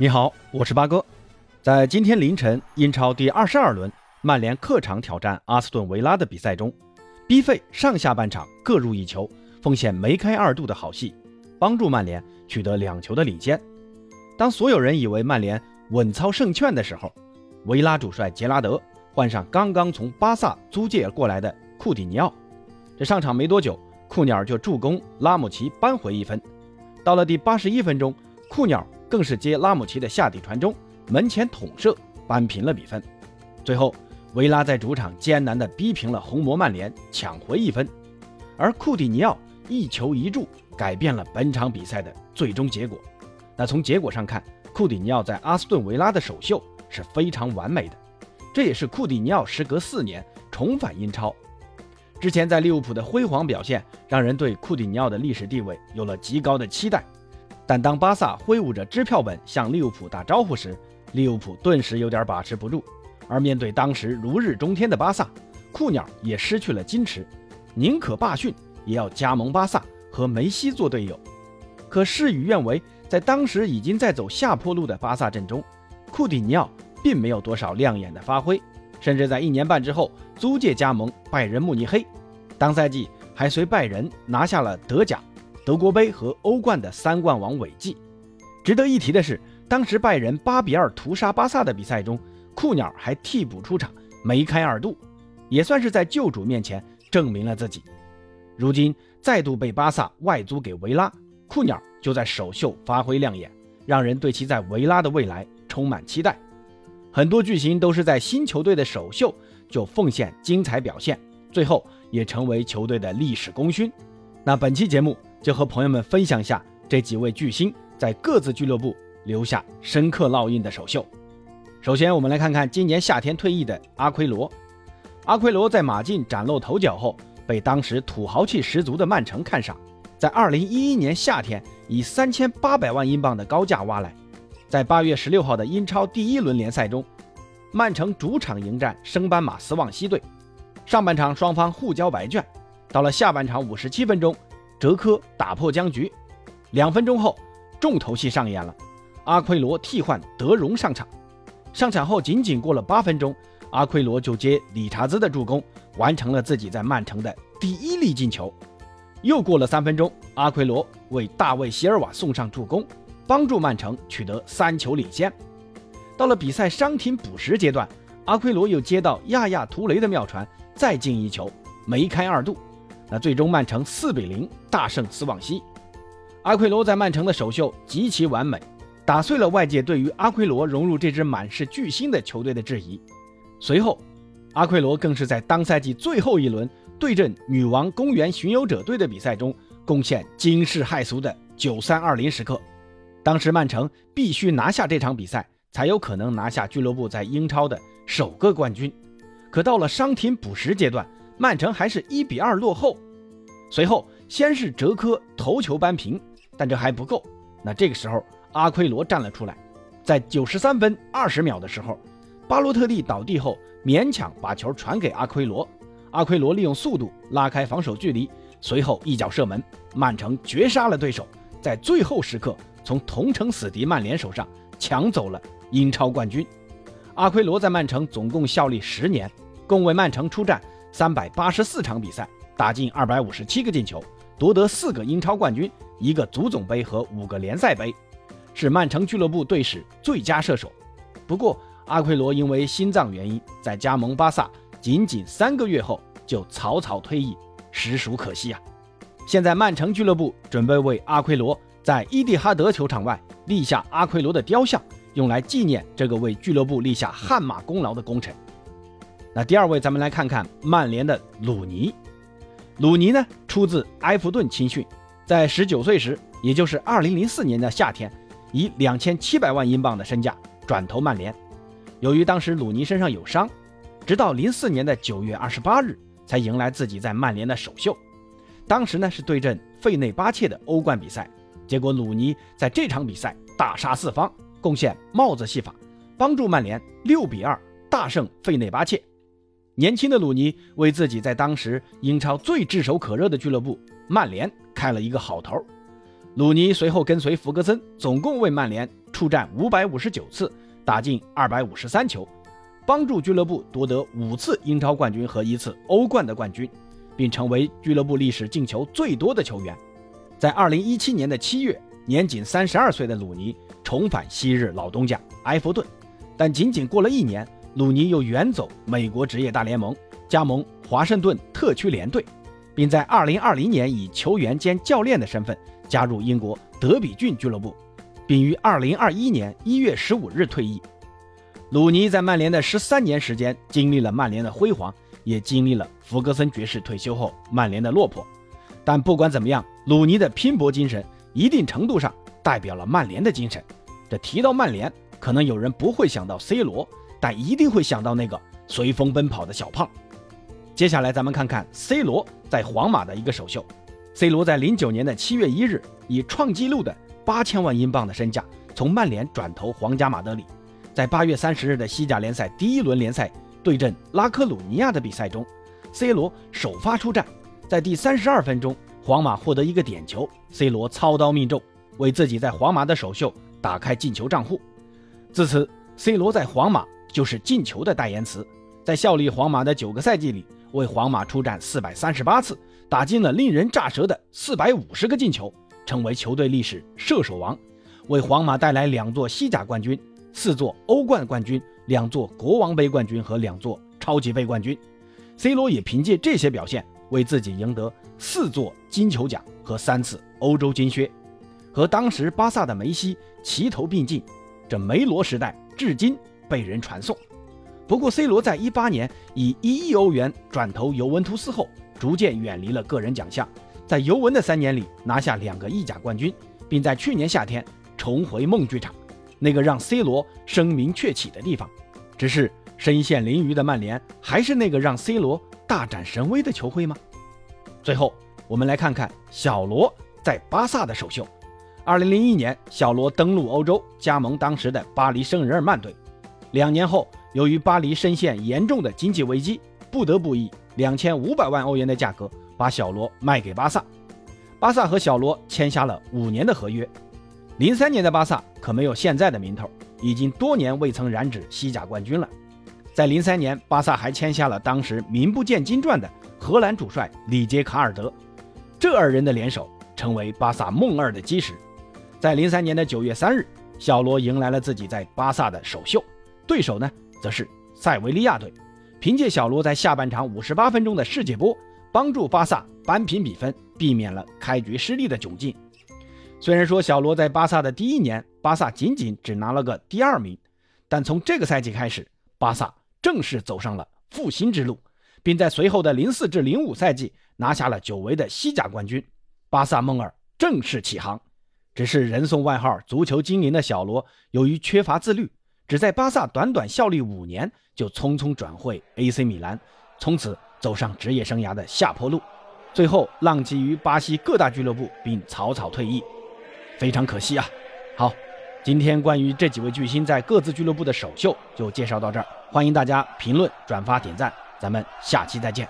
你好，我是八哥。在今天凌晨，英超第二十二轮，曼联客场挑战阿斯顿维拉的比赛中，B 费上下半场各入一球，奉献梅开二度的好戏，帮助曼联取得两球的领先。当所有人以为曼联稳操胜券的时候，维拉主帅杰拉德换上刚刚从巴萨租借过来的库蒂尼奥，这上场没多久，库鸟就助攻拉姆齐扳回一分。到了第八十一分钟，库鸟。更是接拉姆齐的下底传中，门前捅射扳平了比分。最后，维拉在主场艰难地逼平了红魔曼联，抢回一分。而库蒂尼奥一球一助，改变了本场比赛的最终结果。那从结果上看，库蒂尼奥在阿斯顿维拉的首秀是非常完美的，这也是库蒂尼奥时隔四年重返英超。之前在利物浦的辉煌表现，让人对库蒂尼奥的历史地位有了极高的期待。但当巴萨挥舞着支票本向利物浦打招呼时，利物浦顿时有点把持不住。而面对当时如日中天的巴萨，库鸟也失去了矜持，宁可罢训也要加盟巴萨和梅西做队友。可事与愿违，在当时已经在走下坡路的巴萨阵中，库蒂尼奥并没有多少亮眼的发挥，甚至在一年半之后租借加盟拜仁慕尼黑，当赛季还随拜仁拿下了德甲。德国杯和欧冠的三冠王伟绩。值得一提的是，当时拜仁八比二屠杀巴萨的比赛中，库鸟还替补出场，梅开二度，也算是在旧主面前证明了自己。如今再度被巴萨外租给维拉，库鸟就在首秀发挥亮眼，让人对其在维拉的未来充满期待。很多巨星都是在新球队的首秀就奉献精彩表现，最后也成为球队的历史功勋。那本期节目。就和朋友们分享一下这几位巨星在各自俱乐部留下深刻烙印的首秀。首先，我们来看看今年夏天退役的阿奎罗。阿奎罗在马竞崭露头角后，被当时土豪气十足的曼城看上，在2011年夏天以3800万英镑的高价挖来。在8月16号的英超第一轮联赛中，曼城主场迎战升班马斯旺西队，上半场双方互交白卷，到了下半场57分钟。哲科打破僵局，两分钟后，重头戏上演了。阿奎罗替换德容上场，上场后仅仅过了八分钟，阿奎罗就接理查兹的助攻，完成了自己在曼城的第一粒进球。又过了三分钟，阿奎罗为大卫席尔瓦送上助攻，帮助曼城取得三球领先。到了比赛伤停补时阶段，阿奎罗又接到亚亚图雷的妙传，再进一球，梅开二度。那最终曼城四比零大胜斯旺西，阿奎罗在曼城的首秀极其完美，打碎了外界对于阿奎罗融入这支满是巨星的球队的质疑。随后，阿奎罗更是在当赛季最后一轮对阵女王公园巡游者队的比赛中贡献惊世骇俗的九三二零时刻。当时曼城必须拿下这场比赛，才有可能拿下俱乐部在英超的首个冠军。可到了伤停补时阶段。曼城还是一比二落后，随后先是哲科头球扳平，但这还不够。那这个时候阿奎罗站了出来，在九十三分二十秒的时候，巴洛特利倒地后勉强把球传给阿奎罗，阿奎罗利用速度拉开防守距离，随后一脚射门，曼城绝杀了对手，在最后时刻从同城死敌曼联手上抢走了英超冠军。阿奎罗在曼城总共效力十年，共为曼城出战。三百八十四场比赛，打进二百五十七个进球，夺得四个英超冠军、一个足总杯和五个联赛杯，是曼城俱乐部队史最佳射手。不过，阿奎罗因为心脏原因，在加盟巴萨仅仅三个月后就草草退役，实属可惜啊！现在，曼城俱乐部准备为阿奎罗在伊蒂哈德球场外立下阿奎罗的雕像，用来纪念这个为俱乐部立下汗马功劳的功臣。那第二位，咱们来看看曼联的鲁尼。鲁尼呢，出自埃弗顿青训，在十九岁时，也就是二零零四年的夏天，以两千七百万英镑的身价转投曼联。由于当时鲁尼身上有伤，直到零四年的九月二十八日才迎来自己在曼联的首秀。当时呢是对阵费内巴切的欧冠比赛，结果鲁尼在这场比赛大杀四方，贡献帽子戏法，帮助曼联六比二大胜费内巴切。年轻的鲁尼为自己在当时英超最炙手可热的俱乐部曼联开了一个好头。鲁尼随后跟随弗格森，总共为曼联出战五百五十九次，打进二百五十三球，帮助俱乐部夺得五次英超冠军和一次欧冠的冠军，并成为俱乐部历史进球最多的球员。在二零一七年的七月，年仅三十二岁的鲁尼重返昔日老东家埃弗顿，但仅仅过了一年，鲁尼又远走美国职业大联盟，加盟华盛顿特区联队，并在二零二零年以球员兼教练的身份加入英国德比郡俱乐部，并于二零二一年一月十五日退役。鲁尼在曼联的十三年时间，经历了曼联的辉煌，也经历了弗格森爵士退休后曼联的落魄。但不管怎么样，鲁尼的拼搏精神一定程度上代表了曼联的精神。这提到曼联，可能有人不会想到 C 罗，但一定会想到那个随风奔跑的小胖。接下来咱们看看 C 罗在皇马的一个首秀。C 罗在零九年的七月一日，以创纪录的八千万英镑的身价从曼联转投皇家马德里。在八月三十日的西甲联赛第一轮联赛对阵拉科鲁尼亚的比赛中，C 罗首发出战。在第三十二分钟，皇马获得一个点球，C 罗操刀命中，为自己在皇马的首秀打开进球账户。自此，C 罗在皇马就是进球的代言词。在效力皇马的九个赛季里，为皇马出战四百三十八次，打进了令人咋舌的四百五十个进球，成为球队历史射手王，为皇马带来两座西甲冠军、四座欧冠冠军、两座国王杯冠军和两座超级杯冠军。C 罗也凭借这些表现。为自己赢得四座金球奖和三次欧洲金靴，和当时巴萨的梅西齐头并进。这梅罗时代至今被人传颂。不过，C 罗在一八年以一亿欧元转投尤文图斯后，逐渐远离了个人奖项。在尤文的三年里，拿下两个意甲冠军，并在去年夏天重回梦剧场，那个让 C 罗声名鹊起的地方。只是身陷囹圄的曼联，还是那个让 C 罗。大展神威的球会吗？最后，我们来看看小罗在巴萨的首秀。二零零一年，小罗登陆欧洲，加盟当时的巴黎圣日耳曼队。两年后，由于巴黎深陷严重的经济危机，不得不以两千五百万欧元的价格把小罗卖给巴萨。巴萨和小罗签下了五年的合约。零三年的巴萨可没有现在的名头，已经多年未曾染指西甲冠军了。在零三年，巴萨还签下了当时名不见经传的荷兰主帅里杰卡尔德，这二人的联手成为巴萨梦二的基石。在零三年的九月三日，小罗迎来了自己在巴萨的首秀，对手呢则是塞维利亚队。凭借小罗在下半场五十八分钟的世界波，帮助巴萨扳平比分，避免了开局失利的窘境。虽然说小罗在巴萨的第一年，巴萨仅仅只拿了个第二名，但从这个赛季开始，巴萨。正式走上了复兴之路，并在随后的零四至零五赛季拿下了久违的西甲冠军。巴萨梦儿正式起航。只是人送外号“足球精灵”的小罗，由于缺乏自律，只在巴萨短短效力五年，就匆匆转会 AC 米兰，从此走上职业生涯的下坡路，最后浪迹于巴西各大俱乐部，并草草退役，非常可惜啊！好。今天关于这几位巨星在各自俱乐部的首秀就介绍到这儿，欢迎大家评论、转发、点赞，咱们下期再见。